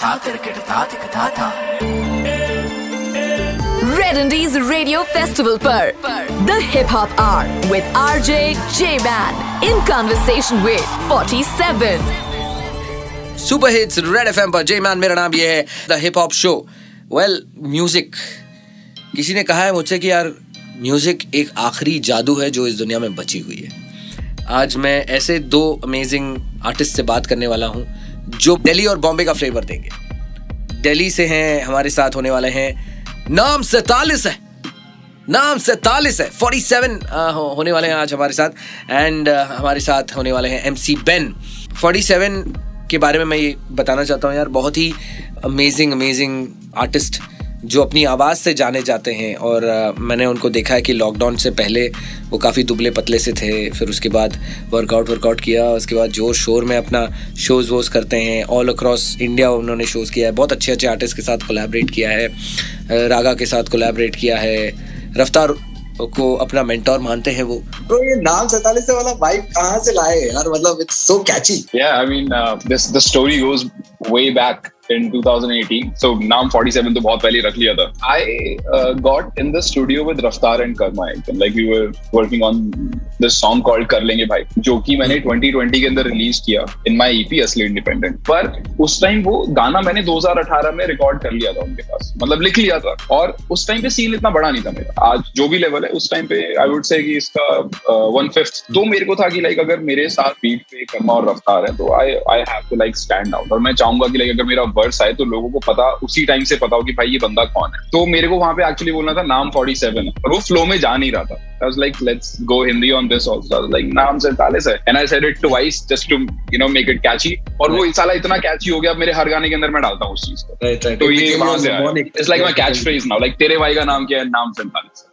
Red Indies Radio Festival पर The Hip Hop Hour with RJ J-Man in conversation with 47. Super hits red FM पर। जे man मेरा नाम ये है the hip hop show well music किसी ने कहा है मुझसे कि यार म्यूज़िक एक आखिरी जादू है जो इस दुनिया में बची हुई है। आज मैं ऐसे दो अमेजिंग आर्टिस्ट से बात करने वाला हूँ जो दिल्ली और बॉम्बे का फ्लेवर देंगे। दिल्ली से हैं, हमारे साथ होने वाले हैं। नाम सैतालीस है। नाम सैतालीस है। फोर्टी सेवन होने वाले हैं आज हमारे साथ। एंड हमारे साथ होने वाले हैं M C Ben forty seven के बारे में मैं ये बताना चाहता हूँ यार, बहुत ही अमेजिंग अमेजिंग आर्टिस्ट जो अपनी आवाज़ से जाने जाते हैं और uh, मैंने उनको देखा है कि लॉकडाउन से पहले वो काफ़ी दुबले पतले से थे फिर उसके बाद वर्कआउट वर्कआउट किया उसके बाद ज़ोर शोर में अपना शोज़ वोज़ करते हैं ऑल अक्रॉस इंडिया उन्होंने शोज़ किया है बहुत अच्छे अच्छे आर्टिस्ट के साथ कोलैबोरेट किया है रागा के साथ कोलैबोरेट किया है रफ्तार को अपना मेंटोर मानते हैं वो। ब्रो ये नाम 47 से वाला वाइब कहाँ से लाए यार? मतलब it's so catchy Yeah, I mean, uh, this the story goes way back. In 2018. So नाम 47 तो बहुत पहले रख लिया था. I uh, got in the studio with Raftar and Karma एकदम like we were working on this song called कर लेंगे भाई जो कि मैंने 2020 के अंदर रिलीज़ किया in my EP असली इंडिपेंडेंट पर उस टाइम वो गाना मैंने 2018 में रिकॉर्ड कर लिया था उनके पास। मतलब लिख लिया था। और उस टाइम पे सीन इतना बड़ा नहीं था मेरा। आज जो भी लेवल है उस टाइम पे आई वुड से कि इसका वन फिफ्थ तो मेरे को था कि लाइक अगर मेरे साथ बीट पे कर्मा और रफ्तार है तो I I have to like stand out और मैं चाहूँगा कि लाइक अगर मेरा वर्स आए तो लोगों को पता उसी टाइम से पता हो कि भाई ये बंदा कौन है तो मेरे को वहाँ पे एक्चुअली बोलना था नाम 47 है और वो फ्लो में जा नहीं रहा था I was like, let's go Hindi on this also. I was like, नाम सैतालीस है. And I said it twice just to, you know, make it catchy. और वो साला इतना catchy हो गया अब मेरे हर गाने के अंदर मैं डालता हूँ उस चीज़ को. तो ये वहाँ से. It's like my catchphrase now. Like तेरे भाई का नाम क्या है? नाम सैतालीस.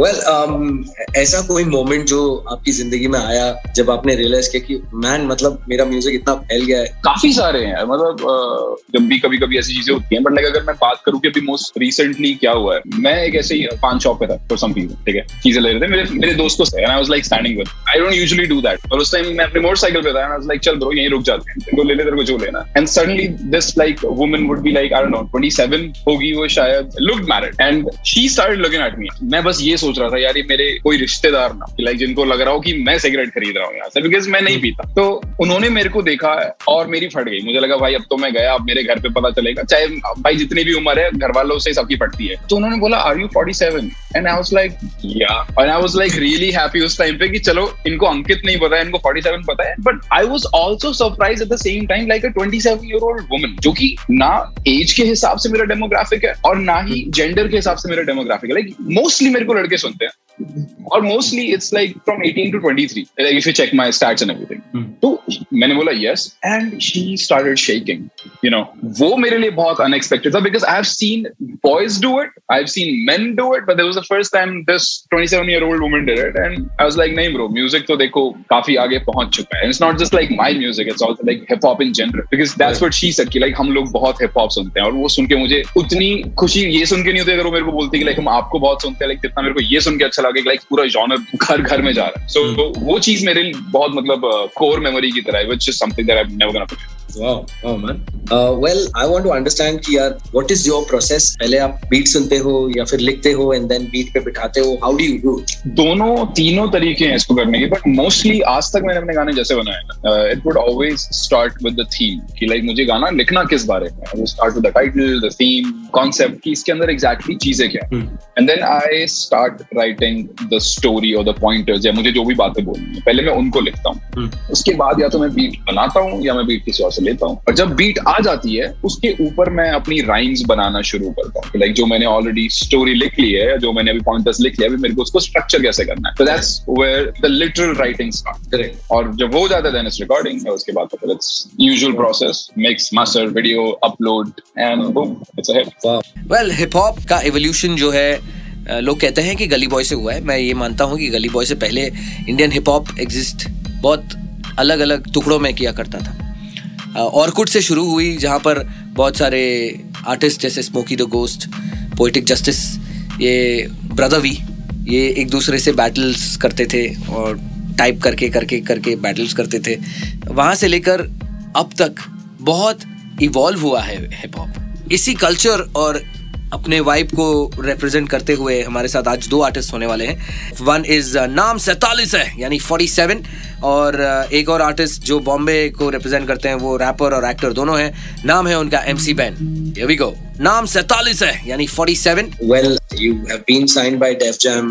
वेल ऐसा कोई मोमेंट जो आपकी ज़िंदगी में आया, जब आपने रियलाइज़ किया कि मैन मतलब मेरा म्यूज़िक इतना फैल गया है। काफ़ी सारे हैं मतलब जब भी कभी कभी ऐसी चीज़ें होती हैं बट लाइक अगर मैं बात करूँ कि अभी मोस्ट रिसेंटली क्या हुआ है, मैं एक ऐसे ही पान शॉप पे था फॉर सम पीपल ठीक है, चीज़ें ले रहे थे, मेरे मेरे दोस्त को I was like standing with I don't usually do that और उस टाइम मैं अपने मोटरसाइकिल पे था आई वाज लाइक चल ब्रो यहीं रुक जाते हैं को ले ले, तेरे को जो लेना and suddenly this like woman would be like I don't know 27 होगी वो शायद looked married and she started looking at me मैं बस ये सोच रहा था यार ये मेरे कोई रिश्तेदार ना लाइक जिनको लग रहा हो कि मैं सिगरेट खरीद रहा हूँ यहाँ से बिकॉज़ मैं नहीं पीता। तो उन्होंने मेरे को देखा और मेरी फट गई। मुझे लगा भाई अब तो मैं गया अब मेरे घर पे पता चलेगा। चाहे भाई जितनी भी उम्र है घर वालों से सबकी पड़ती है। तो उन्होंने बोला are you 47 and I was like yeah और I was like really happy उस टाइम पे कि चलो इनको अंकित नहीं पता है इनको 47 पता है। But I was also surprise at the same time like a 27 year old woman जो कि ना एज के हिसाब से मेरा डेमोग्राफिक है और ना ही जेंडर के हिसाब से मेरा डेमोग्राफिक है। लाइक मोस्टली मेरे को लड़के सुनते हैं और mostly it's like from 18 to 23 like if you check my stats and everything तो मैंने बोला yes and she started shaking you know वो मेरे लिए बहुत अनएक्सपेक्टेड था because I have seen boys do it I have seen men do it but there was the first time this 27 year old woman did it and I was like नहीं bro music तो देखो काफ़ी आगे पहुँच चुका है. It's not just like my music it's also like hip hop in general because that's what she said कि like हम लोग बहुत हिप हॉप सुनते हैं और वो सुन के मुझे उतनी खुशी ये सुन के नहीं होती अगर वो मेरे को बोलती कि लाइक हम आपको बहुत सुनते हैं लाइक जितना मेरे को ये सुन के अच्छा लगे लाइक पूरा जॉनर घर घर में जा रहा है। सो वो चीज़ मेरे लिए बहुत मतलब कोर मेमोरी की तरह है which is something that I am never gonna forget wow. Wow man. Uh, well i want to understand कि यार what is your process? पहले आप बीट सुनते हो या फिर लिखते हो and then बीट पे बिठाते हो? Do you do? it? दोनों तीनों तरीके हैं इसको करने के बट मोस्टली आज तक मैंने अपने गाने जैसे बनाए it would always start with the theme कि लाइक मुझे गाना लिखना किस बारे में start with the title the theme concept कि इसके अंदर एग्जैक्टली चीज़ें क्या Hmm. And then I start writing the story और द पॉइंटर्स या मुझे जो भी बातें बोलनी है पहले मैं उनको लिखता हूँ। Hmm. उसके बाद या तो मैं बीट बनाता हूँ या मैं बीट किसी और से लेता हूँ। और जब बीट आ जाती है उसके ऊपर मैं अपनी राइम्स बनाना शुरू करता हूँ। लाइक जो मैंने ऑलरेडी स्टोरी लिख ली है जो मैंने अभी पॉइंटर्स लिख लिया अभी मेरे को उसको स्ट्रक्चर कैसे करना है। तो that's where the literal writing start correct और जब वो जाता है देन इट्स रिकॉर्डिंग उसके बाद usual process mix master video upload and boom it's a hit well hip hop का एवोल्यूशन जो है लोग कहते हैं कि गली बॉय से हुआ है। मैं ये मानता हूँ कि गली बॉय से पहले इंडियन हिप हॉप एग्जिस्ट बहुत अलग अलग टुकड़ों में किया करता था। ऑर्कुट से शुरू हुई, जहाँ पर बहुत सारे आर्टिस्ट जैसे smoky the ghost poetic justice ये ब्रदर वी ये एक दूसरे से बैटल्स करते थे और टाइप करके करके करके बैटल्स करते थे। वहाँ से लेकर अब तक बहुत इवॉल्व हुआ है हिप हॉप इसी कल्चर और अपने वाइब को रिप्रेजेंट करते हुए हमारे साथ आज दो आर्टिस्ट होने वाले हैं। वन इज़ नाम सैतालीस है, यानी 47 और uh, एक और आर्टिस्ट जो बॉम्बे को रिप्रेजेंट करते हैं वो रैपर और एक्टर दोनों हैं नाम है उनका एमसी बैन Here we नाम सैतालीस है यानी 47 Well, you have been signed by Def Jam.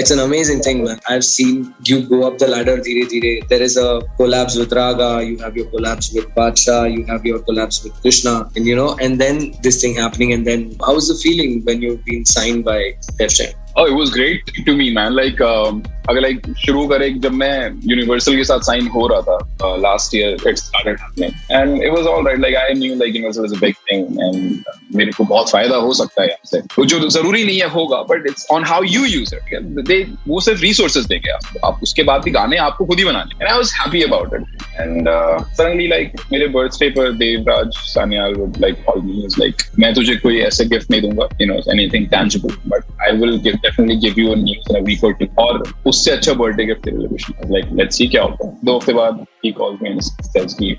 It's an amazing thing, man. I've seen you go up the ladder dheere dheere. There is a collabs with Raga, you have your collabs with Badsha, you have your collabs with Krishna, and you know, and then this thing happening, and then how was the feeling when you've been signed by Def Jam? Oh, it was great to me, man. Like, um, अगर like शुरू करें जब मैं universal के साथ sign हो रहा था last year it happening and it was all right like I knew like universal is a big thing and मेरे को बहुत फ़ायदा हो सकता है यहाँ से। जो ज़रूरी नहीं है होगा but it's on how you use it दे वो सिर्फ़ रिसोर्सेज देंगे आपको। आप उसके बाद भी गाने आपको खुद ही बनाने। And I was happy about it and suddenly like मेरे बर्थडे पर Devraj Sanyal would like call me like मैं तुझे कोई ऐसे गिफ्ट नहीं दूँगा you know anything tangible but I will give definitely give you a news in week और उससे अच्छा बर्थडे गिफ्ट तेरे लाइक लेट्स सी क्या होता है। दो हफ़्ते बाद he calls me and says कि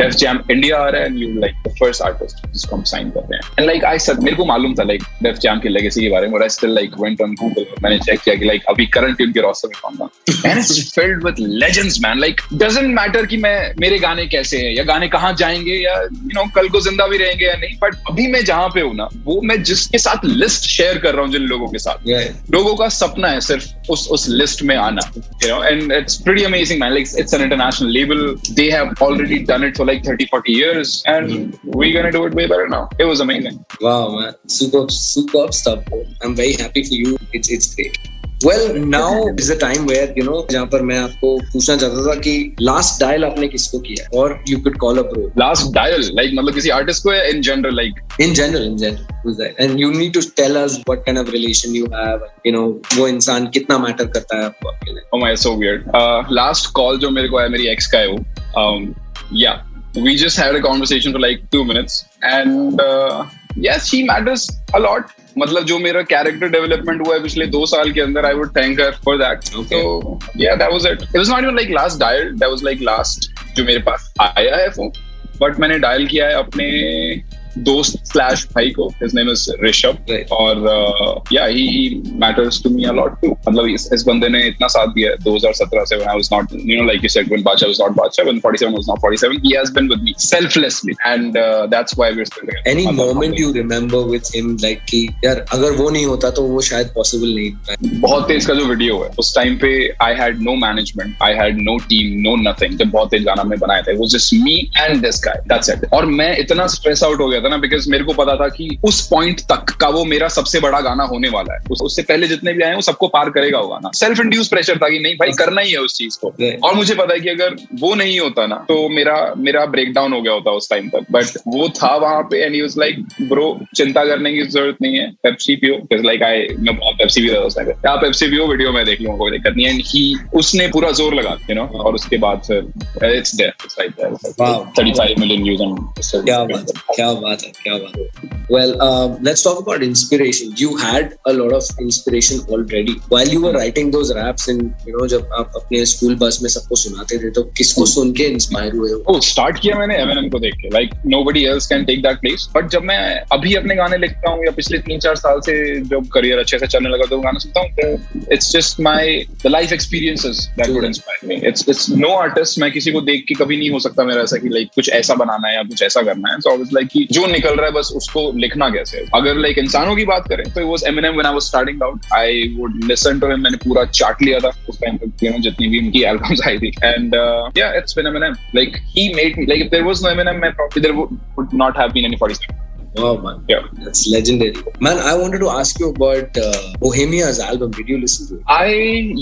Def Jam India आ रहा है and you like the first artist जिसको हम sign कर रहे हैं and like I said मेरे को मालूम था like Def Jam की legacy के बारे में और I still like went on Google मैंने check किया कि like अभी current उनके roster में कौन था and it's filled with legends man like doesn't matter कि मैं मेरे गाने कैसे हैं या गाने कहाँ जाएँगे या you know कल को ज़िंदा भी रहेंगे या नहीं but अभी मैं जहाँ पे हूँ ना वो मैं जिसके साथ लिस्ट शेयर कर रहा हूँ जिन लोगों के साथ Yeah. लोगों का सपना है सिर्फ़ उस उस लिस्ट में आना you know and it's pretty amazing man like it's an international label they have already done it for like 30 40 years and we're gonna do it way better now it was amazing Wow, man, superb, superb stuff. bro. I'm very happy for you. It's it's great. Well, now is the time where you know जहाँ पर मैं आपको पूछना चाहता था कि last dial आपने किसको किया है और you could call a bro last dial like मतलब किसी artist को in general like in general in general जो मेरा कैरेक्टर डेवलपमेंट हुआ है पिछले दो साल के अंदर I would thank like last dial like last जो मेरे पास आया है फ़ोन बट मैंने डायल किया है अपने दोस्त स्लैश भाई को हिज नेम इज़ ऋषभ और या he he matters to me a lot too मतलब इस, इस बंदे ने इतना साथ दिया है 2017 से when I was not you know like you said when Bacha was not Bacha when 47 was not 47 he has been with me selflessly. And uh, that's why we're still together. Any मतलब moment हमने- you remember with him कि यार अगर वो नहीं होता तो वो शायद पॉसिबल नहीं होता बहुत तेज का जो वीडियो है उस टाइम पे I had no management I had no team no nothing जब बहुत तेज गाना हमने बनाया था वो just me and this guy that's it और मैं इतना स्ट्रेस आउट हो गया था ना बिकॉज़ मेरे को पता था कि उस पॉइंट तक का वो मेरा सबसे बड़ा गाना होने वाला है। उस, उससे पहले जितने भी आए हैं, सबको पार करेगा वो गाना। सेल्फ इंड्यूस प्रेशर था कि नहीं भाई करना ही है उस चीज़ को। और मुझे पता है कि अगर वो नहीं होता ना तो मेरा मेरा ब्रेक डाउन हो गया होता उस टाइम तक। बट वो था वहाँ पे एंड वाज लाइक ब्रो चिंता करने की ज़रूरत नहीं है पेप्सी पियो। लाइक आई मैं बहुत पेप्सी भी था उस टाइम पे। आप पेप्सी पियो वीडियो में देख लूँगा कोई दिक्कत नहीं एंड ही उसने पूरा ज़ोर लगा यू नो और उसके बाद फिर it's there it's like Wow. 35 million views on क्या बात क्या बात। है क्या बात है। Well uh, let's talk about inspiration. You had a lot of inspiration already. While you were writing those raps you know जब आप अपने स्कूल बस में सबको सुनाते थे तो किसको सुन के इंस्पायर हुए हो? ओ स्टार्ट किया मैंने एमएनएम को देख के। Like nobody else can take that place but जब मैं अभी अपने गाने लिखता हूँ या पिछले तीन चार साल से जब करियर अच्छे से चलने लगा तो गाना सुनता हूँ it's just my the life experiences that would inspire me it's it's no artist मैं किसी को देख के कभी नहीं हो सकता मेरा ऐसा कि लाइक कुछ ऐसा बनाना है या कुछ ऐसा करना है. सो ऑब्वियस लाइक कि जो निकल रहा है बस उसको लिखना कैसे है? अगर लाइक इंसानों की बात करें तो was M M I was starting out I would listen to him मैंने पूरा चार्ट लिया था उस टाइम पर यू नो जितनी भी उनकी एल्बम्स आई थी. And yeah it's Eminem like he made like there was no Eminem मैं एम मैं would, not not have been any 47. Wow man yeah that's legendary man I wanted to ask you about uh, Bohemia's album did you listen to it I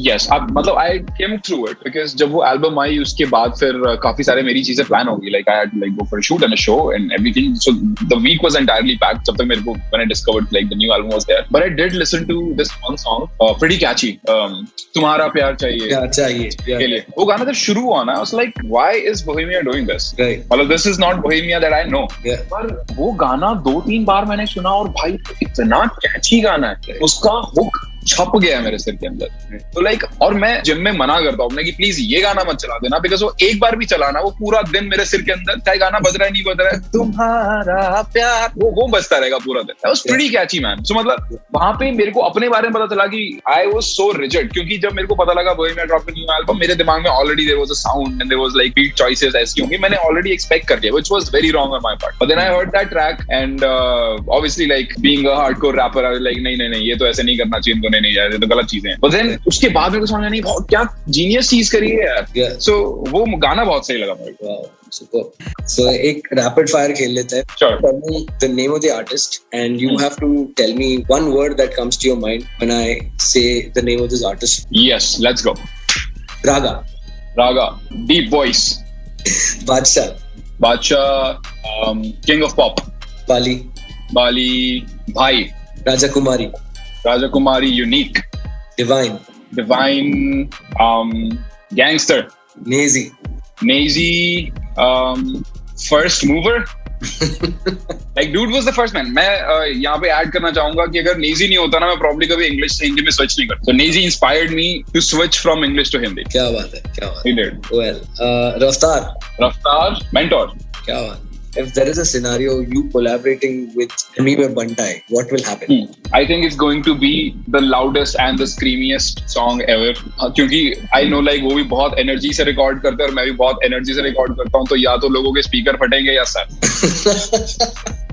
yes अब मतलब I came through it because जब वो album आई उसके बाद फिर uh, काफ़ी सारे मेरी चीज़ें प्लान हो गई like I had to like go for a shoot and a show and everything so the week was entirely packed जब तक मेरे को when I discovered like the new album was there but I did listen to this one song uh, pretty catchy um, तुम्हारा प्यार चाहिए yeah चाहिए के yeah लिए वो गाना जब शुरू हुआ ना I was like why is Bohemia doing this right मतलब this is not Bohemia that I know yeah पर वो गाना दो तीन बार मैंने सुना और भाई इतना कैची गाना है उसका हुक छप गया है मेरे सिर के अंदर। तो लाइक और मैं जिम में मना करता हूँ कि प्लीज़ ये गाना मत चला देना बिकॉज़ वो एक बार भी चलाना वो पूरा दिन मेरे सिर के अंदर चाहे गाना बज रहा है नहीं बज रहा है तुम्हारा प्यार। वो वो बजता रहेगा पूरा दिन। प्रीटी कैची मैन सो मतलब वहाँ पे मेरे को अपने बारे में पता चला कि आई वाज सो रिजिड क्योंकि जब मेरे को पता लगा बोहेमिया ड्रॉप न्यू एल्बम मेरे दिमाग में already there was a sound and there was like beat choices ऐसी होंगी मैंने ऑलरेडी एक्सपेक्ट कर लिया which was very wrong on my part but then I heard that track and obviously like being a hardcore rapper I like नहीं नहीं नहीं ये तो ऐसे नहीं करना चाहिए में नहीं जाते तो गलत चीज़ें बट उसके बाद मेरे को समझ नहीं बहुत क्या जीनियस चीज़ करी है यार। सो वो गाना बहुत सही लगा मेरे को एक रैपिड फायर खेल लेते हैं। Artist and you have to tell me one word that comes to your mind when I say the name of this artist yes let's go Raga Raga deep voice Badshah Badshah king of pop Bali Bali भाई Raja Kumari Raja Kumari unique Divine, Divine gangster Nazy, Naezy first mover like dude was the first man मैं uh, यहाँ पे add करना चाहूँगा कि अगर नेजी नहीं होता ना मैं प्रॉब्ली कभी इंग्लिश से हिंदी में स्विच नहीं करता। तो Naezy inspired me to switch from English to Hindi क्या बात है क्या बात है। Well uh, रफ्तार मेंटोर क्या बात if there is a scenario you collaborating with Amibe Bantai what will happen I think it's going to be the loudest and the screamiest song ever हाँ, क्योंकि I know like वो भी बहुत energy से record करते हैं और मैं भी बहुत एनर्जी से रिकॉर्ड करता हूँ तो या तो लोगों के स्पीकर फटेंगे या सर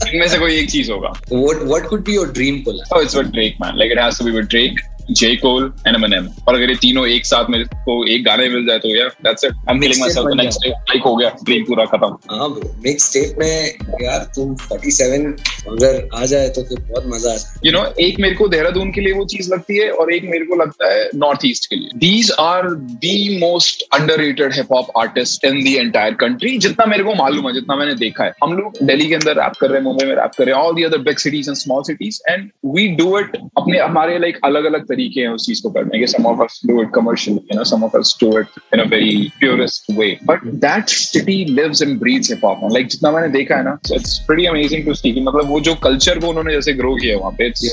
इनमें से कोई एक चीज होगा what what could be your dream collab Oh, it's with Drake, man. Like it has to be with Drake, J Cole, and Eminem. और अगर ये तीनों एक साथ मेरे को एक गाने मिल जाए तो यार that's it. I'm killing Mixtape myself. The बन next day like हो गया ड्रीम पूरा खत्म. हाँ ब्रो मिक्स टेप में यार तुम 47 अगर आ जाए तो फिर बहुत मज़ा आ जाए You know, एक मेरे को देहरादून के लिए वो चीज़ लगती है और एक मेरे को लगता है नॉर्थ ईस्ट के लिए. These are the most underrated hip hop artists in the entire country. जितना मेरे को मालूम है, जितना मैंने देखा है. हम लोग दिल्ली के अंदर रैप कर रहे हैं, मुंबई में रैप कर रहे हैं, all the other big cities and small cities, and we do it अपने हमारे लाइक अलग अलग तरीके हैं उस चीज़ को करने के. Some of us do it commercially, you know, some of us do it in a very purist way. But that city lives and breathes hip hop. Like जितना मैंने देखा है ना, pretty amazing to see. कि मतलब वो जो culture को उन्होंने जैसे ग्रो किया है वहाँ पे, it's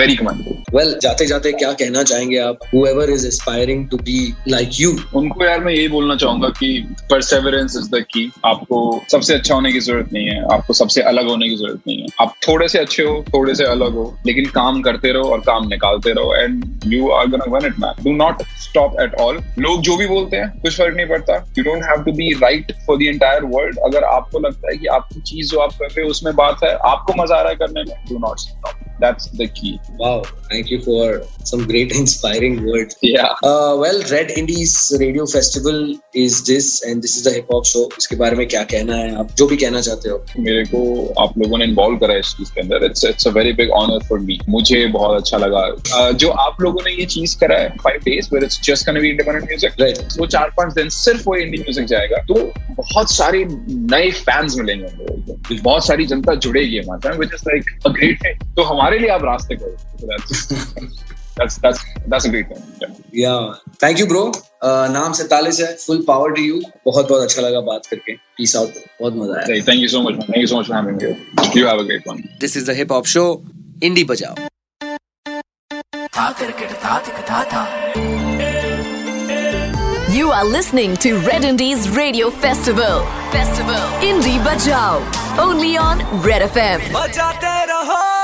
very commendable. वेल जाते जाते क्या कहना चाहेंगे आप whoever is aspiring to be like you उनको यार मैं यही बोलना चाहूँगा कि परसेवरेंस इज़ द की आपको सबसे अच्छा होने की ज़रूरत नहीं है आपको सबसे अलग होने की ज़रूरत नहीं है आप थोड़े से अच्छे हो थोड़े से अलग हो लेकिन काम करते रहो और काम निकालते रहो and you are gonna won it man do not stop at all लोग जो भी बोलते हैं, कुछ फ़र्क नहीं पड़ता. You don't have to be right for the entire world अगर आपको लगता है कि आपकी चीज़ जो आप कर रहे हो, उसमें बात है, आपको मज़ा आ रहा है करने में do not stop that's the key wow. Thank you for some great inspiring words. या uh, well red indies radio festival is this and this is the hip hop show. इसके बारे में क्या कहना है आप जो भी कहना चाहते हो मेरे को आप लोगों ने इन्वॉल्व करा इस चीज़ के अंदर. It's it's a very big honour for me मुझे बहुत अच्छा लगा. Uh, जो आप लोगों ने ये चीज़ करा है five days where it's just gonna be independent music Right. वो चार पाँच दिन सिर्फ़ वो इंडी म्यूज़िक जाएगा. तो बहुत सारे नए फैंस मिलेंगे हम लोगों को. बहुत सारी जनता जुड़ेगी हमारे साथ which is like a great तो हमारे लिए आप रास्ते करो you bro uh, नाम से तालिस है full power to you बहुत बहुत अच्छा लगा बात करके peace out बहुत मज़ा आया Hey, thank you so much man. thank you so much for having me here. you have a great one this is the hip hop show indie बजाओ You are listening to Red Indies Radio Festival. Festival. Indie Bajao. Only on Red FM. बजाते रहो